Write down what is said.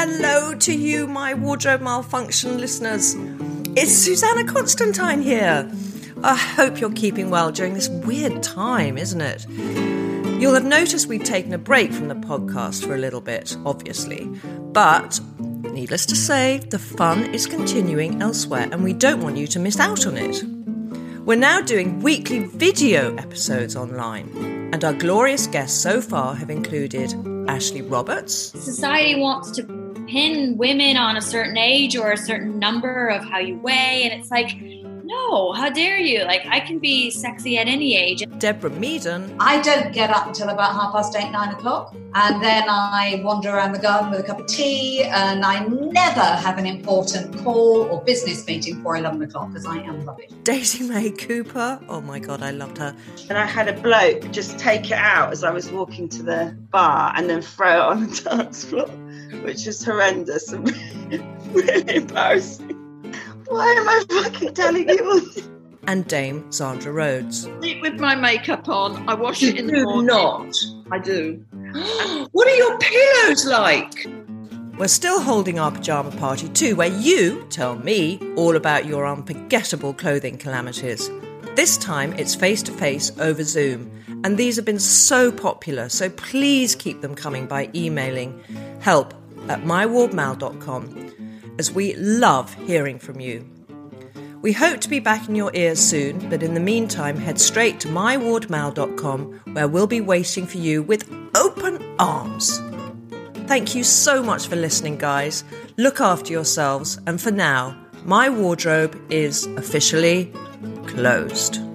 hello to you, my wardrobe malfunction listeners. It's Susannah Constantine here. I hope you're keeping well during this weird time, isn't it? You'll have noticed we've taken a break from the podcast for a little bit, obviously. But needless to say, the fun is continuing elsewhere and we don't want you to miss out on it. We're now doing weekly video episodes online, and our glorious guests so far have included Ashley Roberts. Society wants to pin women on a certain age or a certain number of how you weigh, and it's like, no, how dare you? Like, I can be sexy at any age. Deborah Meaden. I don't get up until about half past eight, nine o'clock. And then I wander around the garden with a cup of tea. And I never have an important call or business meeting before 11 o'clock because I am rubbish. Daisy May Cooper. Oh my God, I loved her. And I had a bloke just take it out as I was walking to the bar and then throw it on the dance floor, which is horrendous and really embarrassing. Why am I fucking telling you? And Dame Zandra Rhodes. Sleep with my makeup on. I wash it in the do morning. not. I do. what are your pillows like? We're still holding our pyjama party too, where you tell me all about your unforgettable clothing calamities. This time it's face to face over Zoom, and these have been so popular, so please keep them coming by emailing help at mywardmal.com, as we love hearing from you. We hope to be back in your ears soon, but in the meantime, head straight to mywardmal.com, where we'll be waiting for you with open arms. Thank you so much for listening, guys. Look after yourselves, and for now, my wardrobe is officially closed.